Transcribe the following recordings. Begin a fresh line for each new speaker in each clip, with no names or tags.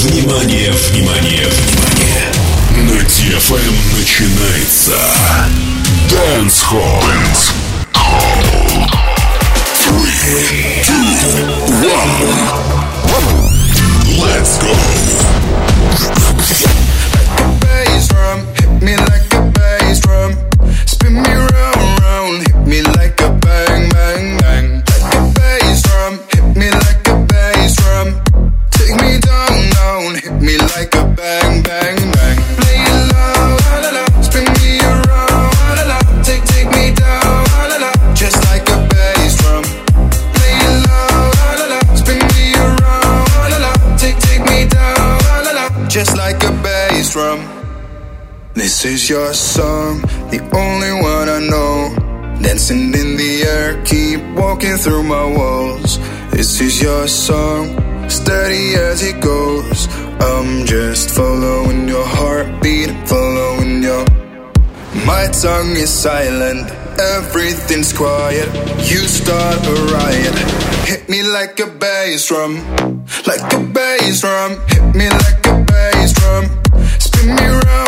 Внимание, внимание, внимание! На DFM начинается Dance Hall. Dance Hall. Three, two, one. Let's go.
Like a bass drum, hit me like a bass drum, spin me round. This is your song, the only one I know. Dancing in the air, keep walking through my walls. This is your song, steady as it goes. I'm just following your heartbeat, following your. My tongue is silent, everything's quiet. You start a riot. Hit me like a bass drum, like a bass drum. Hit me like a bass drum. Spin me round.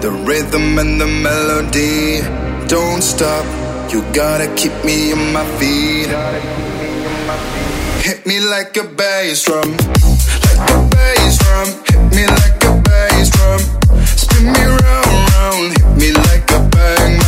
The rhythm and the melody don't stop. You gotta keep me on my feet. Hit me like a bass drum, like a bass drum. Hit me like a bass drum. Spin me round, round. Hit me like a bang.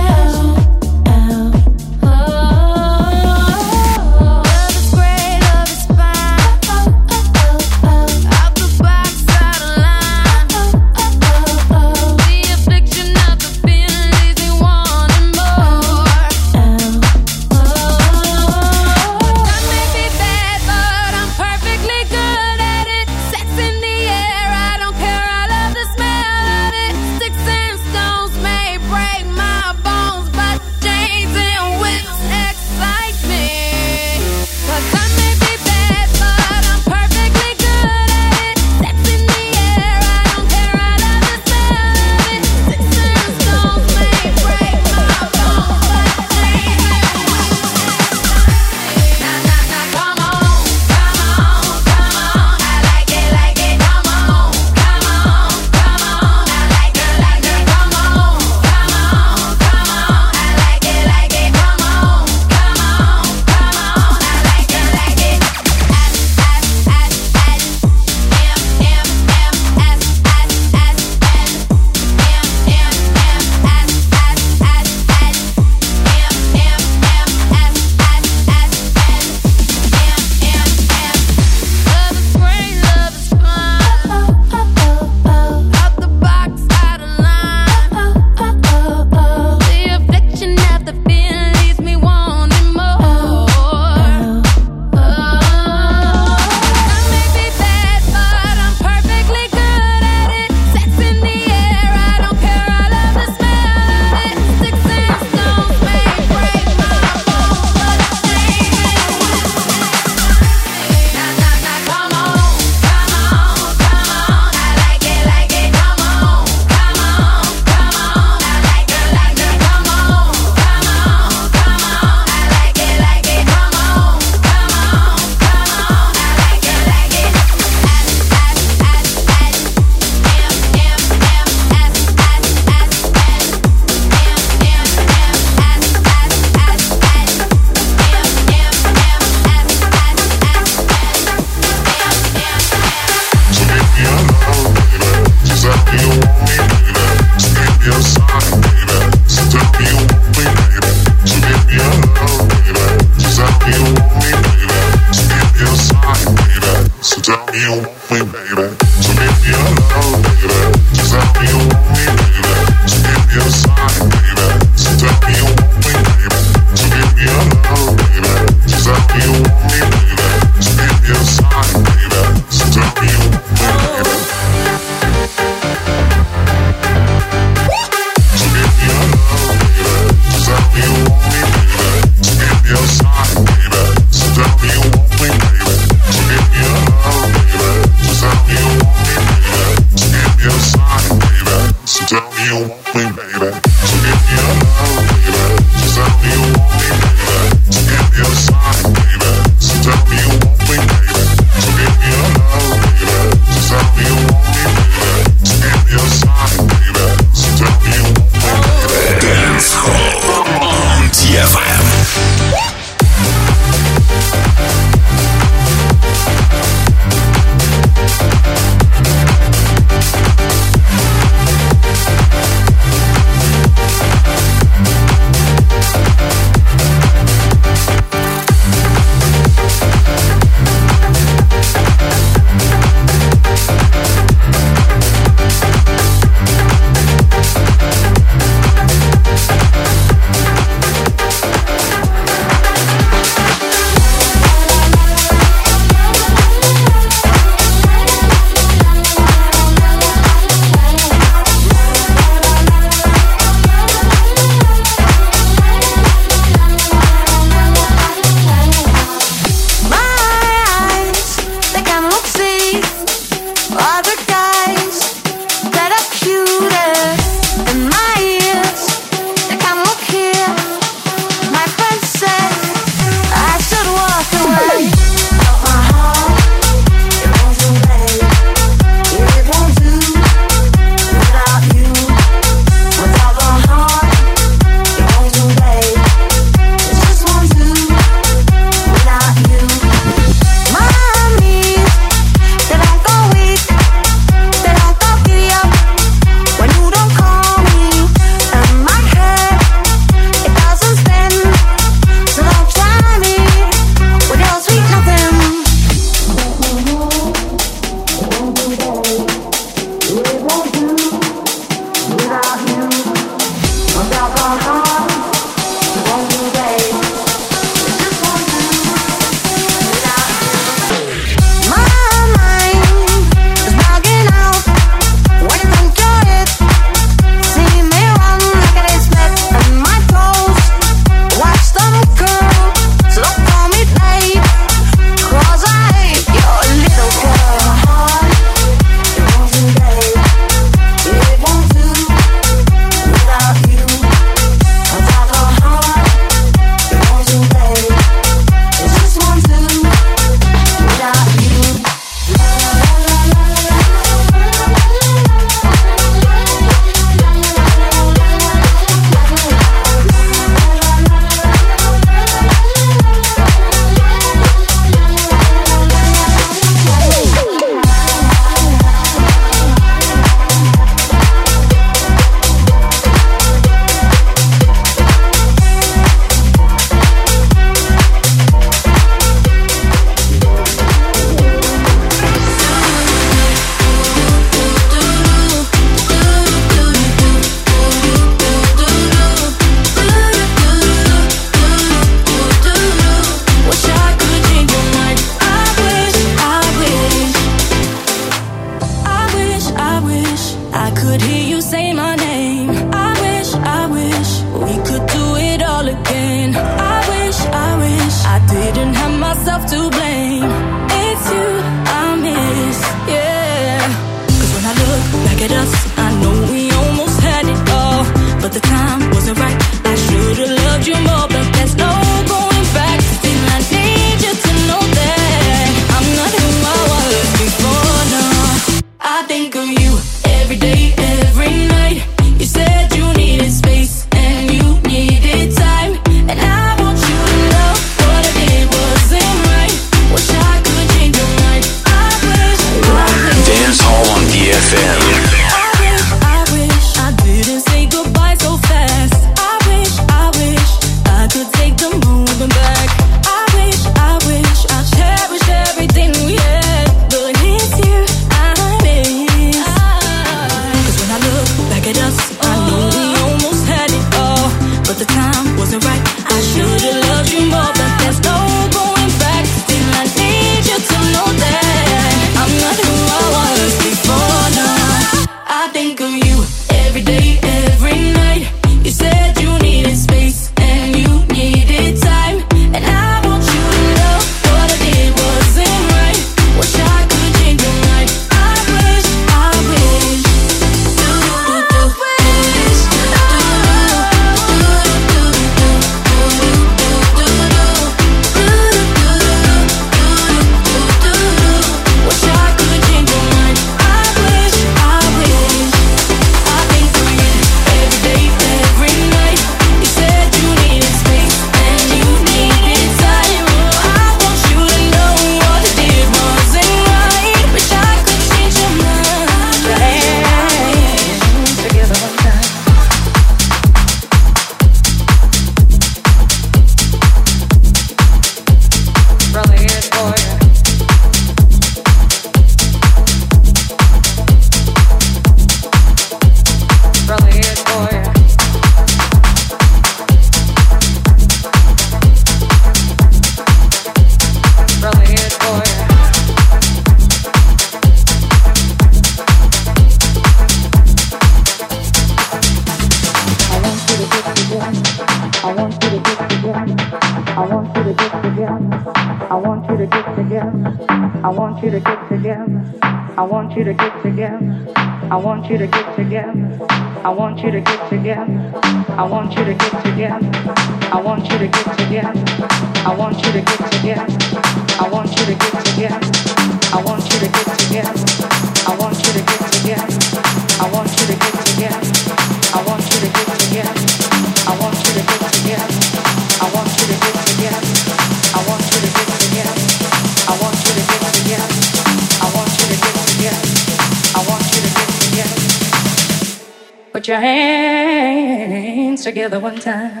Time.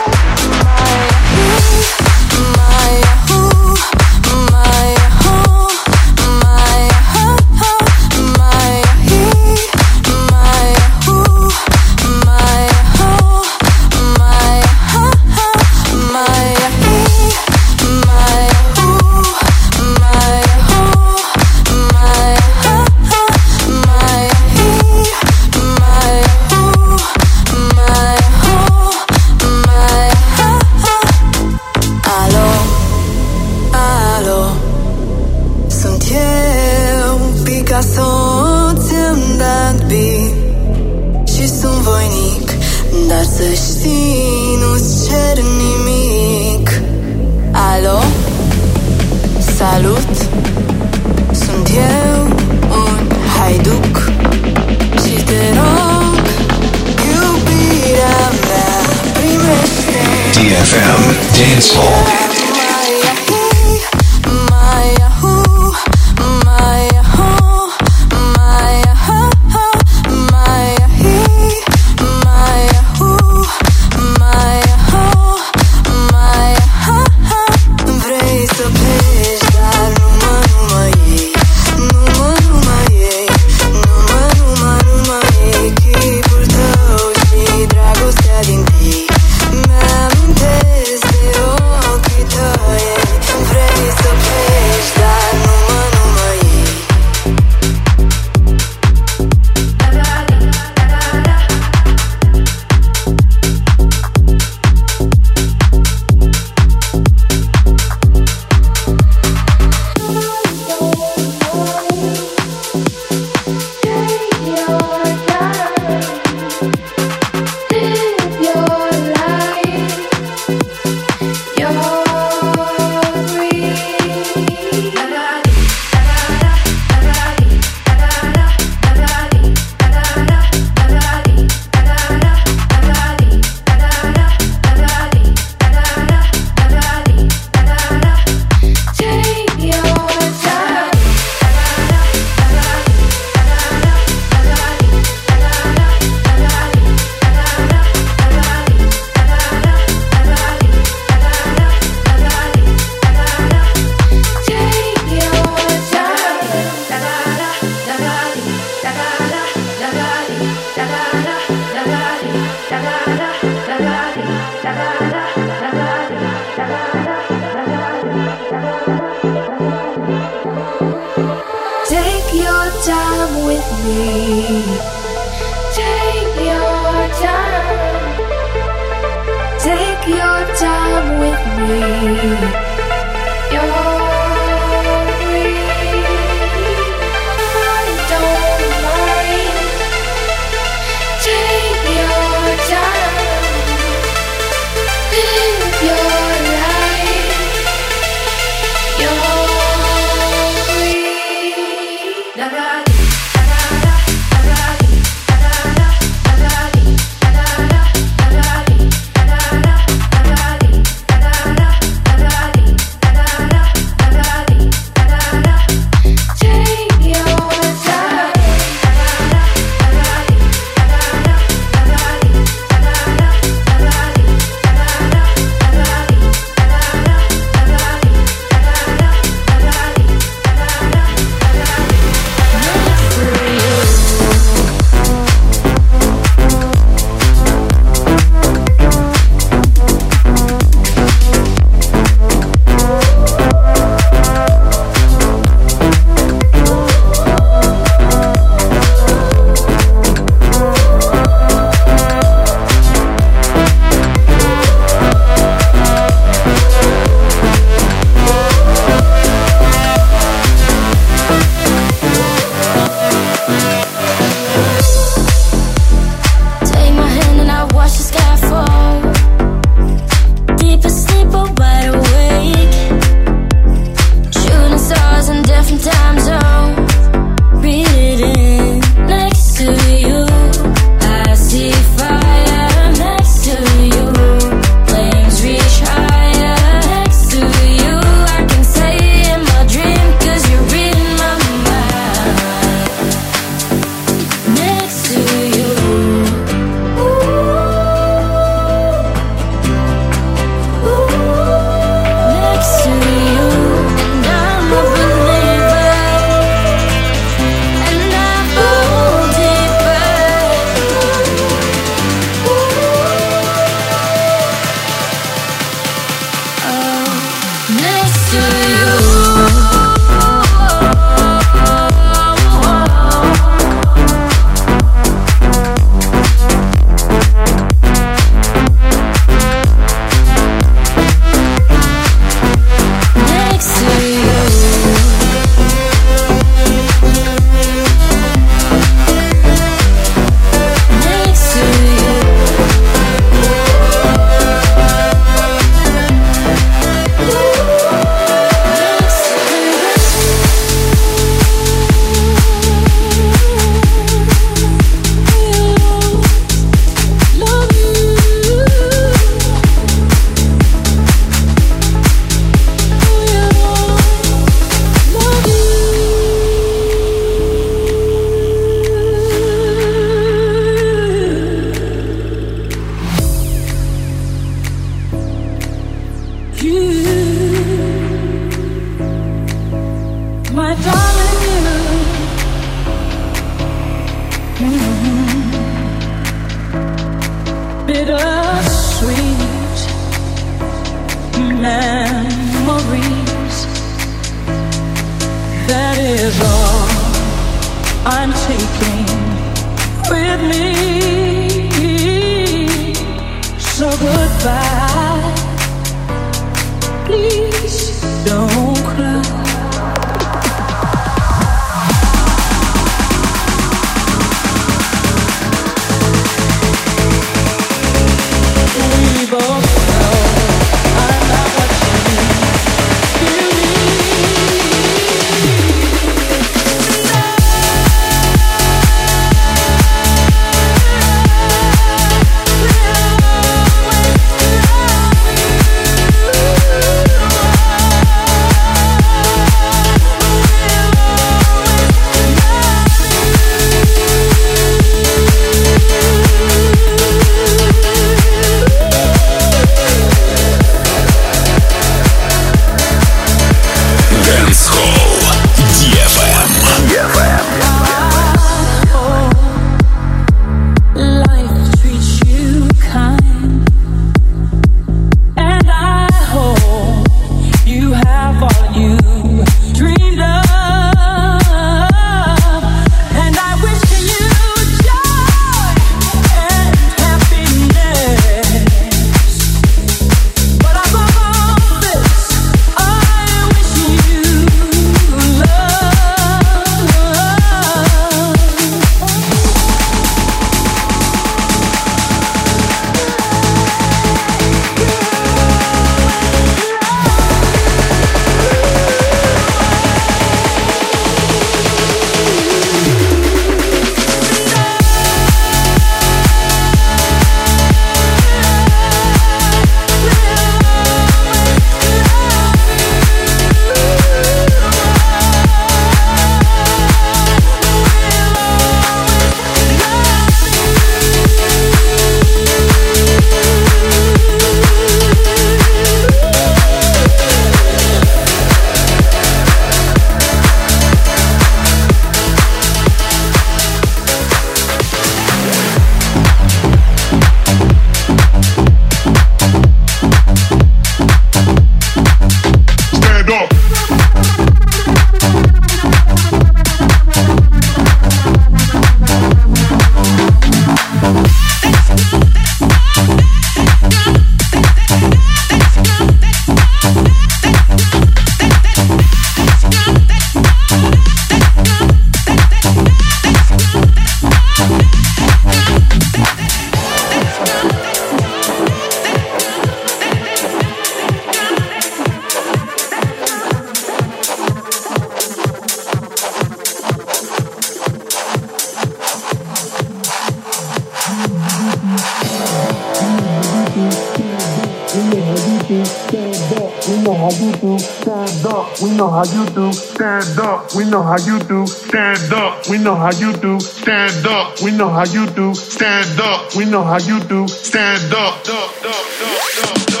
know how you
do.
Stand up.
We know
how you do. Stand up. We know how you do. Stand up. We know how you do. Stand up. We know how you do. Stand up. We know how you do. Stand up. We know how you do. Stand up. Stand up. Stand up.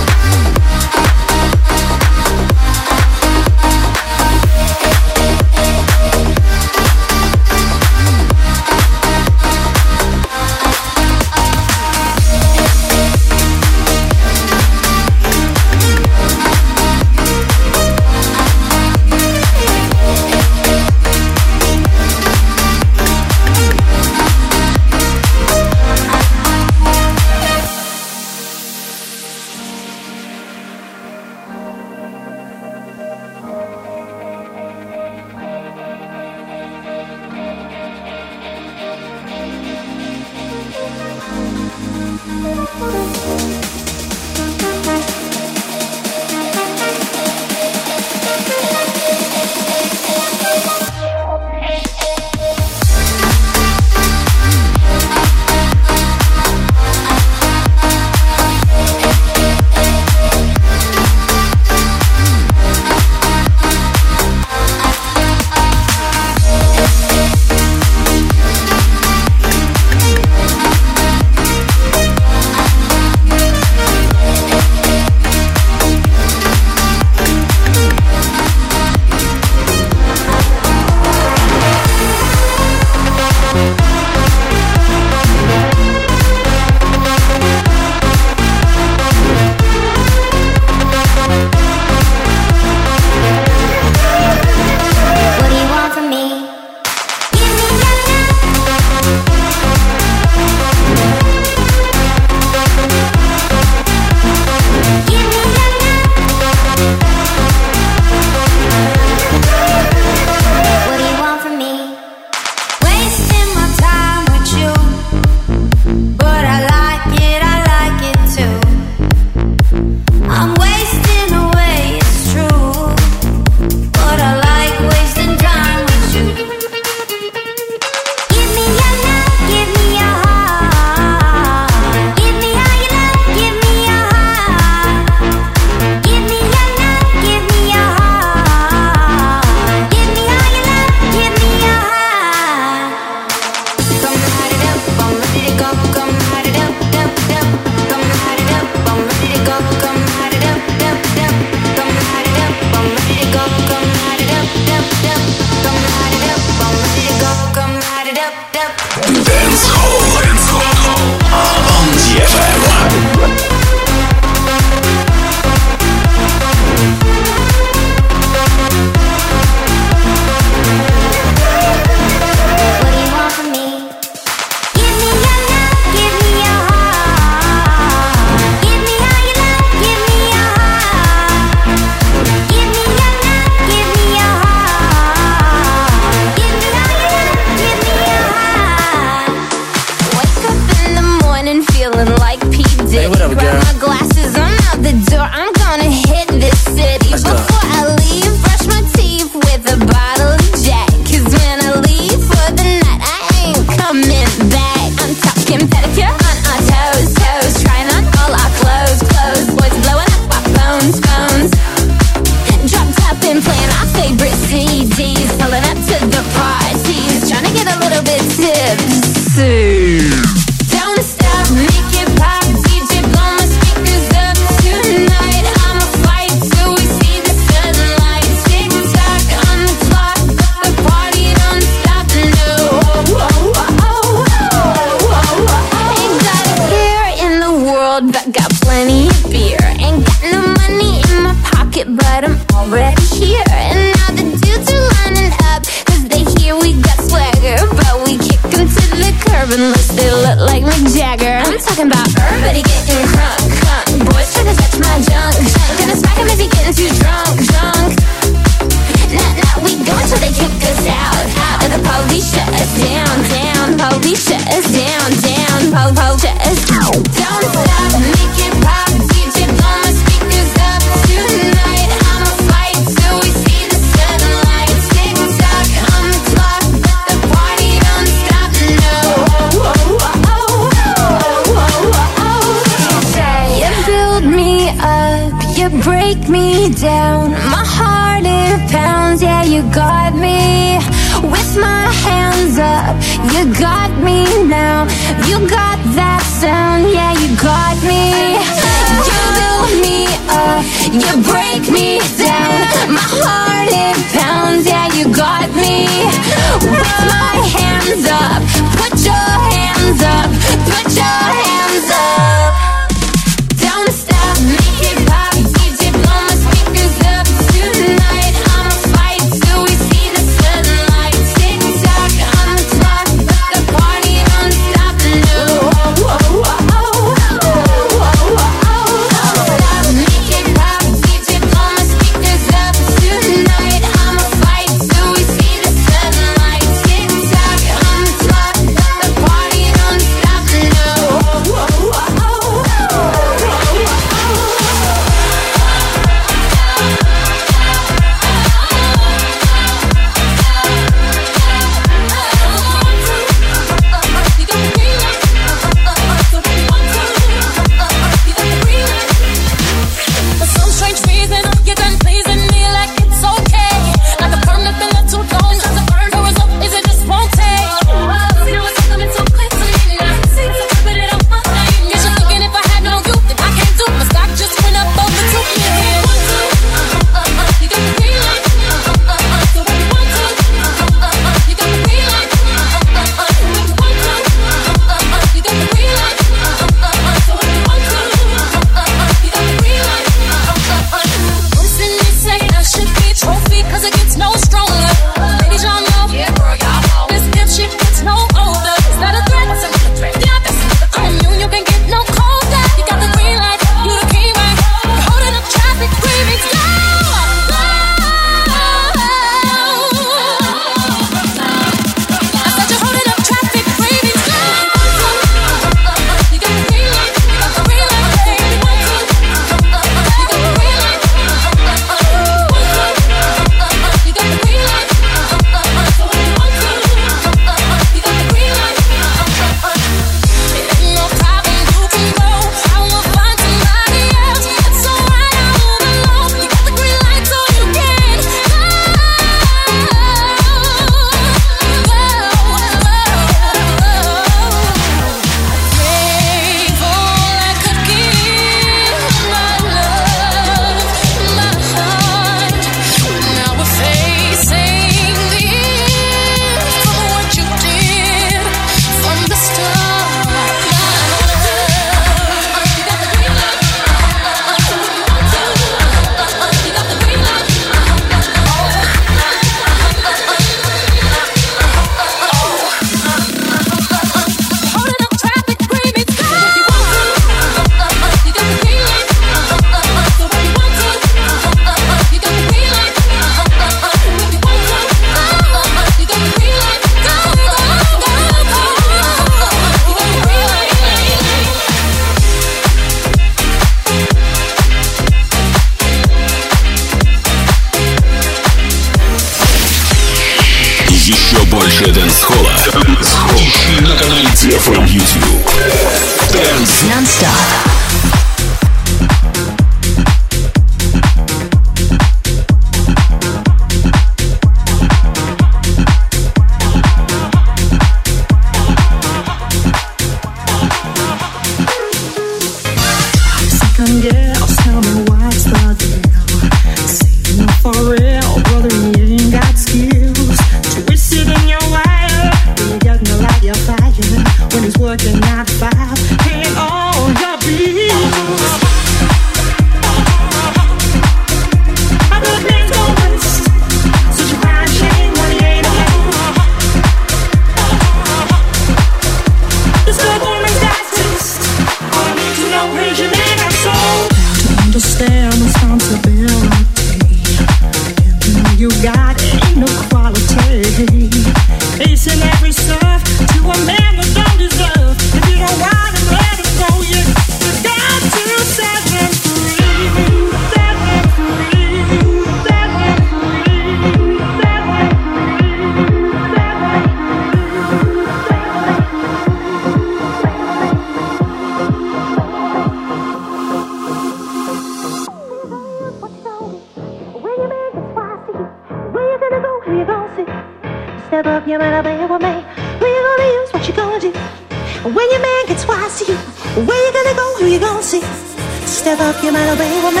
Step up, you better be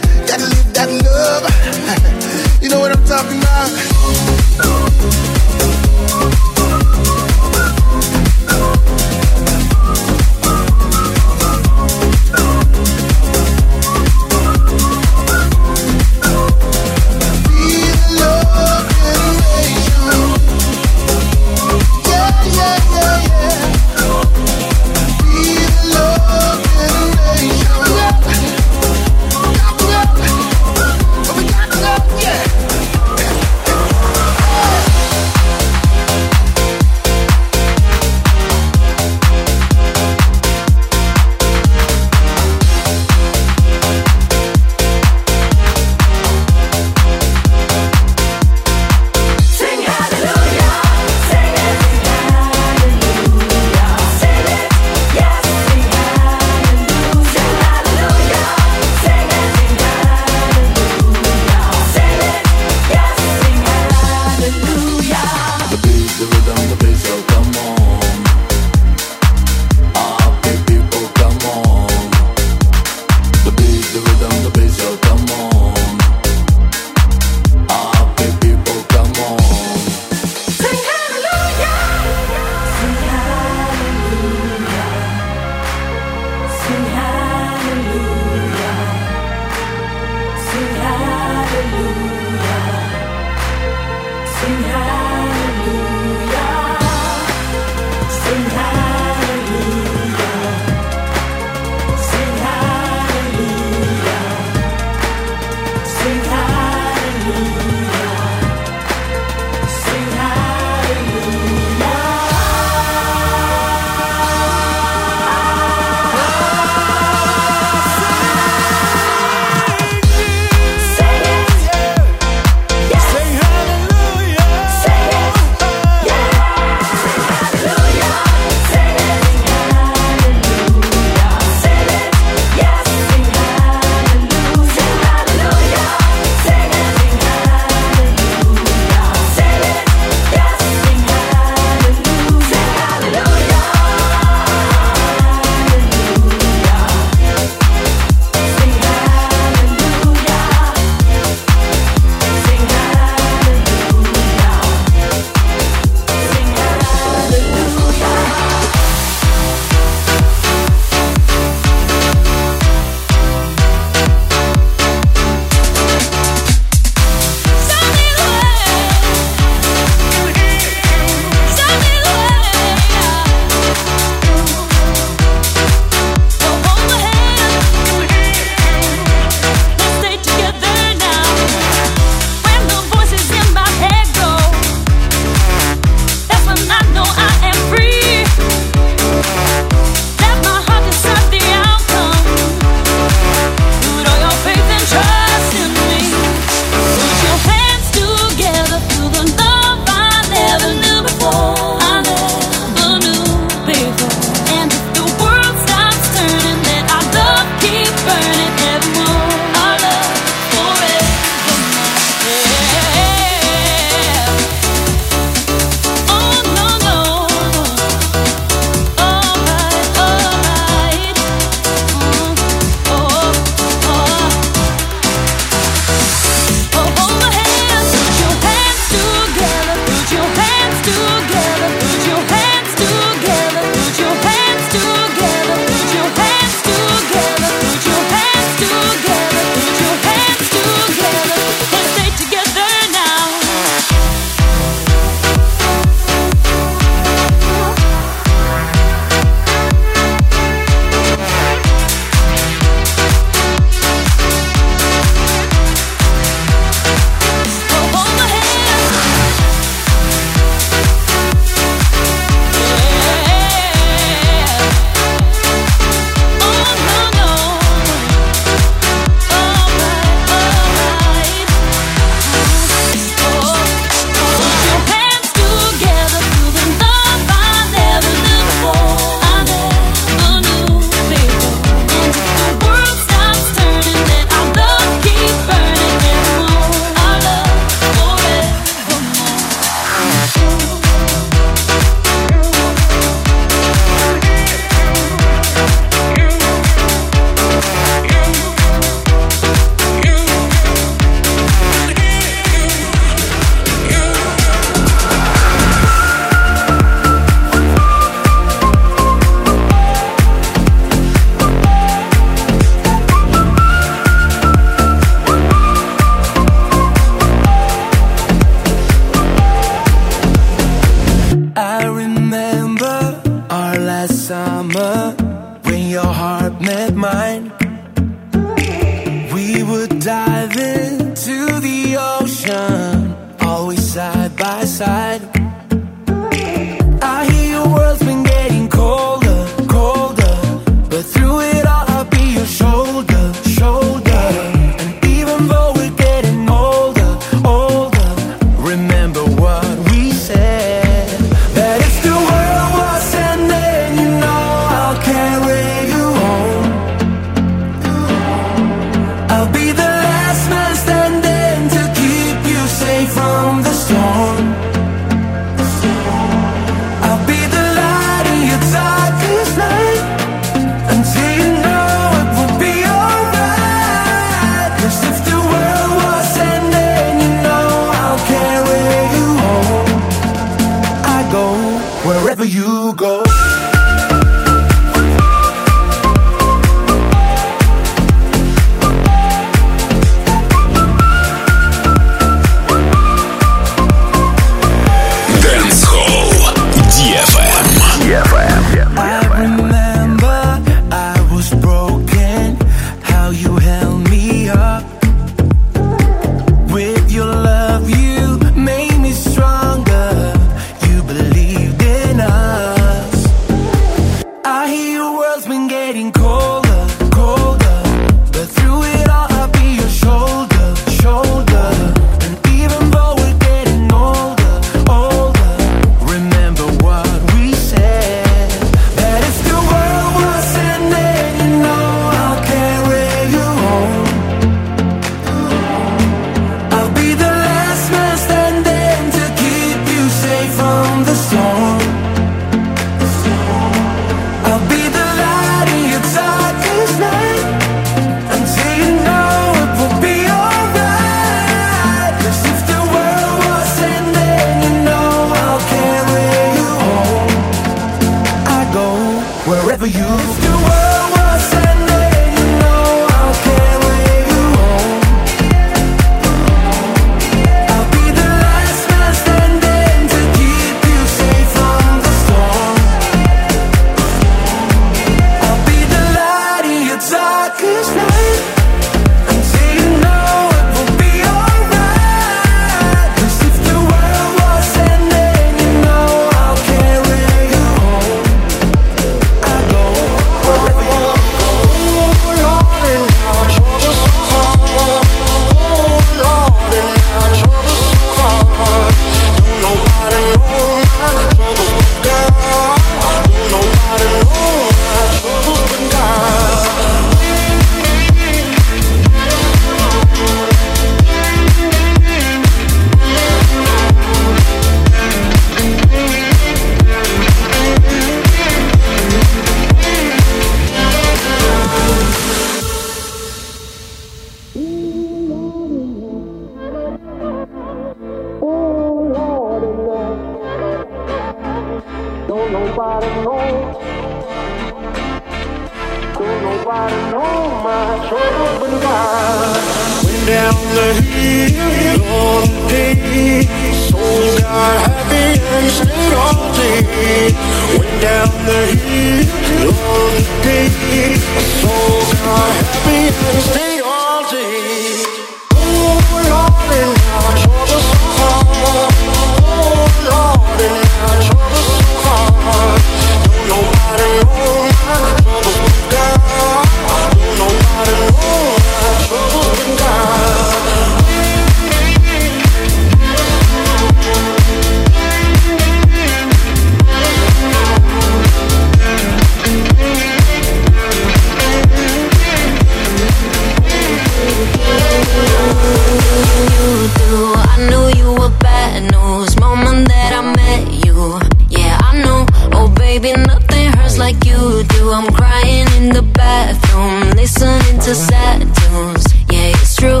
in the
bathroom, listening to sad tunes. Yeah, it's true,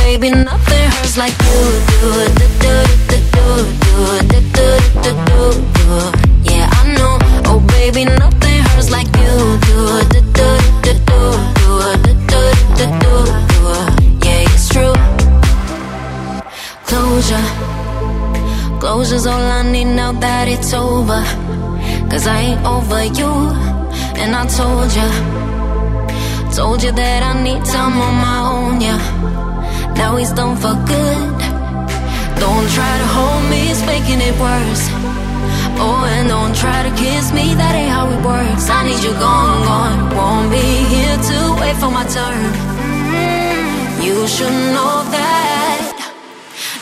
baby, nothing hurts like you do. Do do do do do do do do do. Yeah, I know, oh baby, nothing hurts like you do. Do do do do do do do do do. Yeah, it's true. Closure, closure's all I need now that it's over. Cause I ain't over you. And I told you, told you that I need time on my own, yeah. Now he's done for good. Don't try to hold me, it's making it worse. Oh, and don't try to kiss me, that ain't how it works. I need you gone, gone. Won't be here to wait for my turn. Mm, you should know that.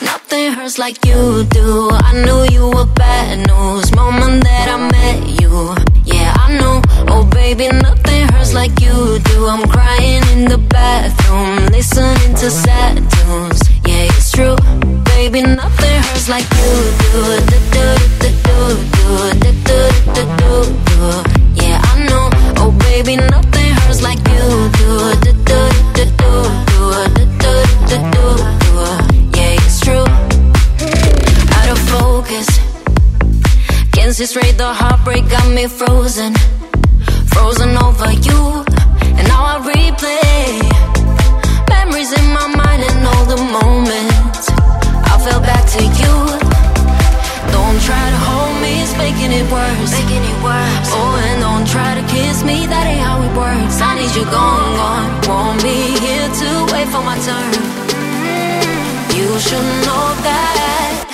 Nothing hurts like you do. I knew you were bad news. Moment that I met you. Know. Oh, baby, nothing hurts like you do. I'm crying in the bathroom, listening to sad tunes. Yeah, it's true. Baby, nothing hurts like you do. Do, do, do, do, do, do, do, do, do, do. Yeah, I know. Oh, baby, nothing hurts like you do. Do, do, do, do, do, do, do, do, do, do. Yeah, it's true. Out of focus. Can't see the heartbreak got me frozen. Frozen over you. And now I replay memories in my mind and all the moments. I fell back to you. Don't try to hold me, it's making it worse. Making it worse. Oh, and don't try to kiss me, that ain't how it works. I need you gone, gone. Won't be here to wait for my turn. You should know that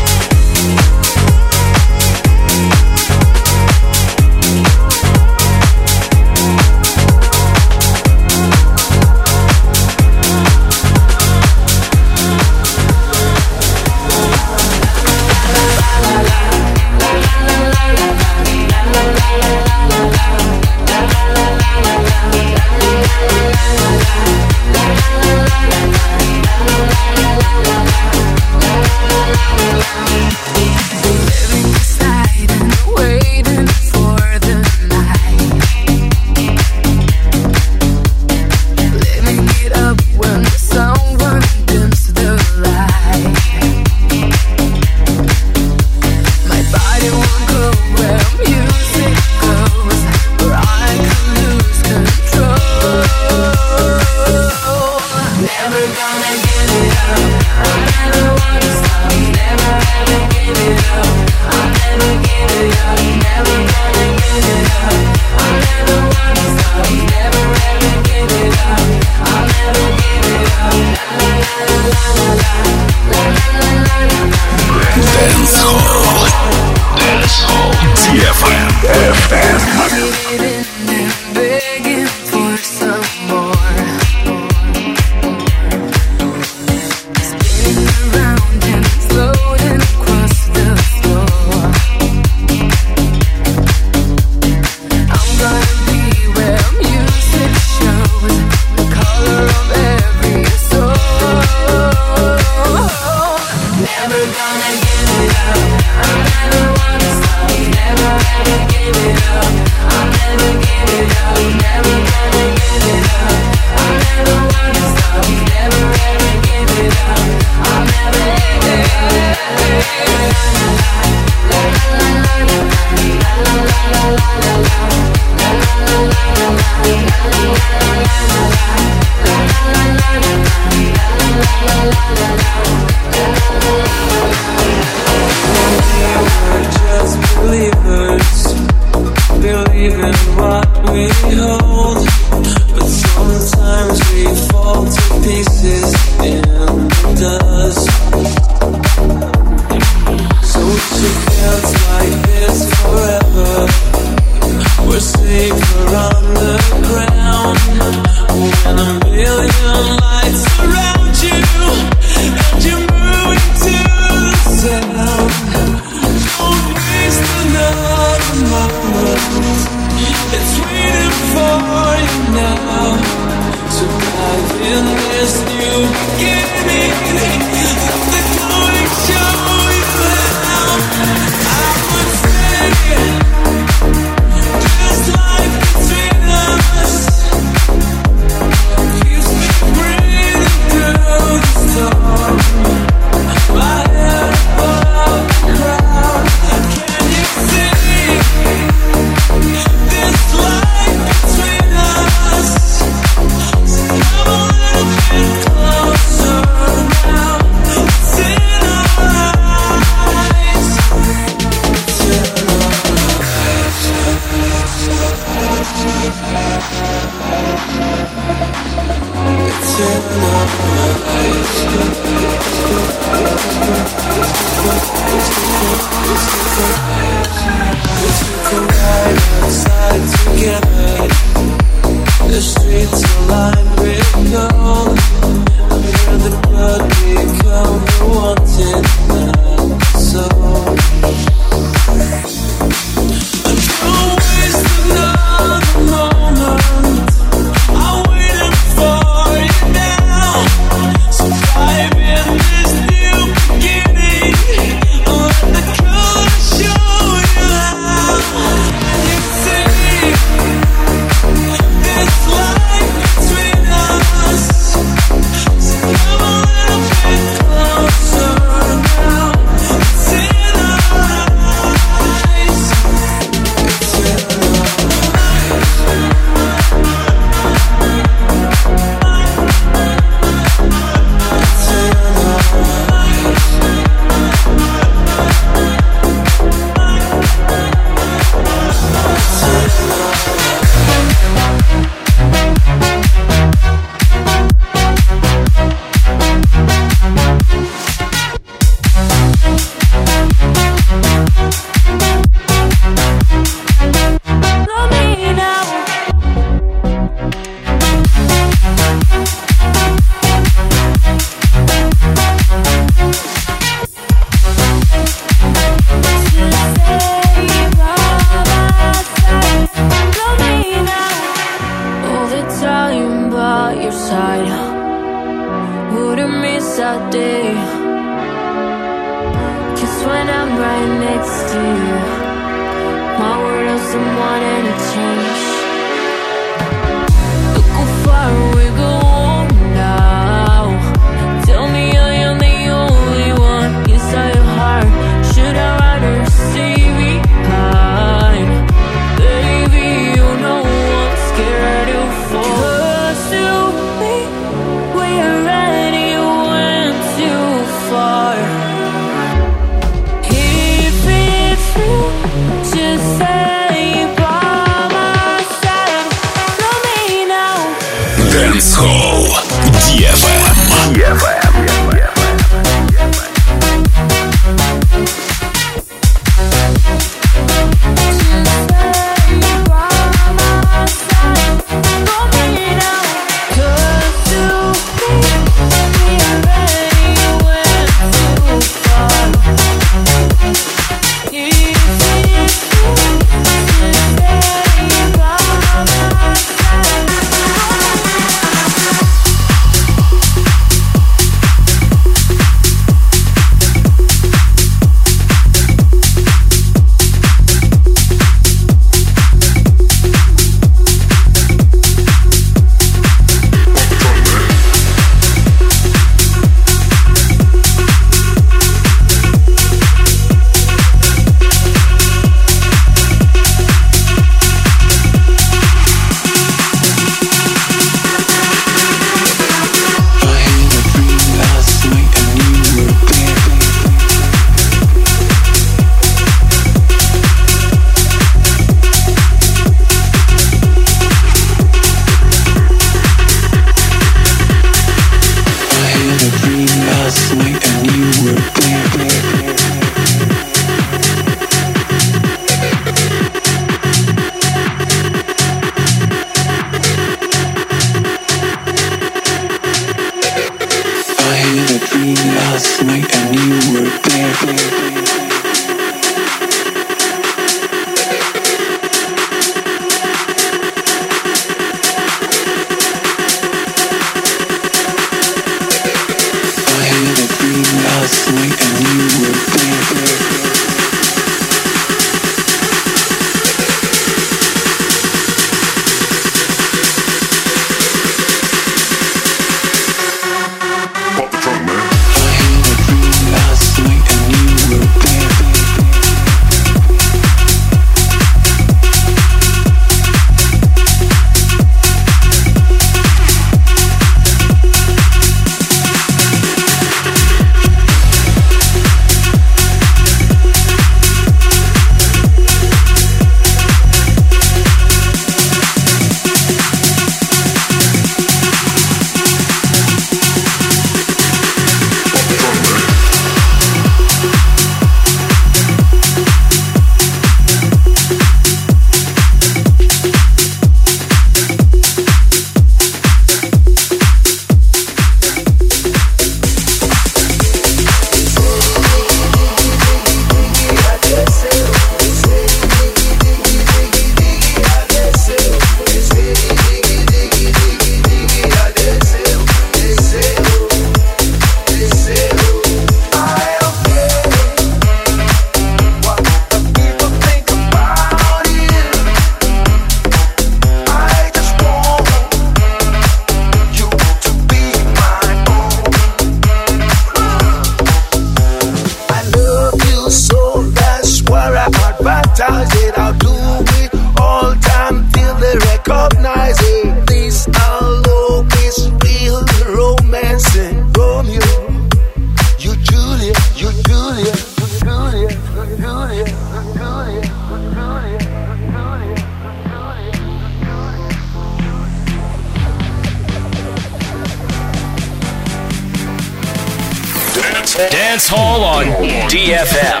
DFM.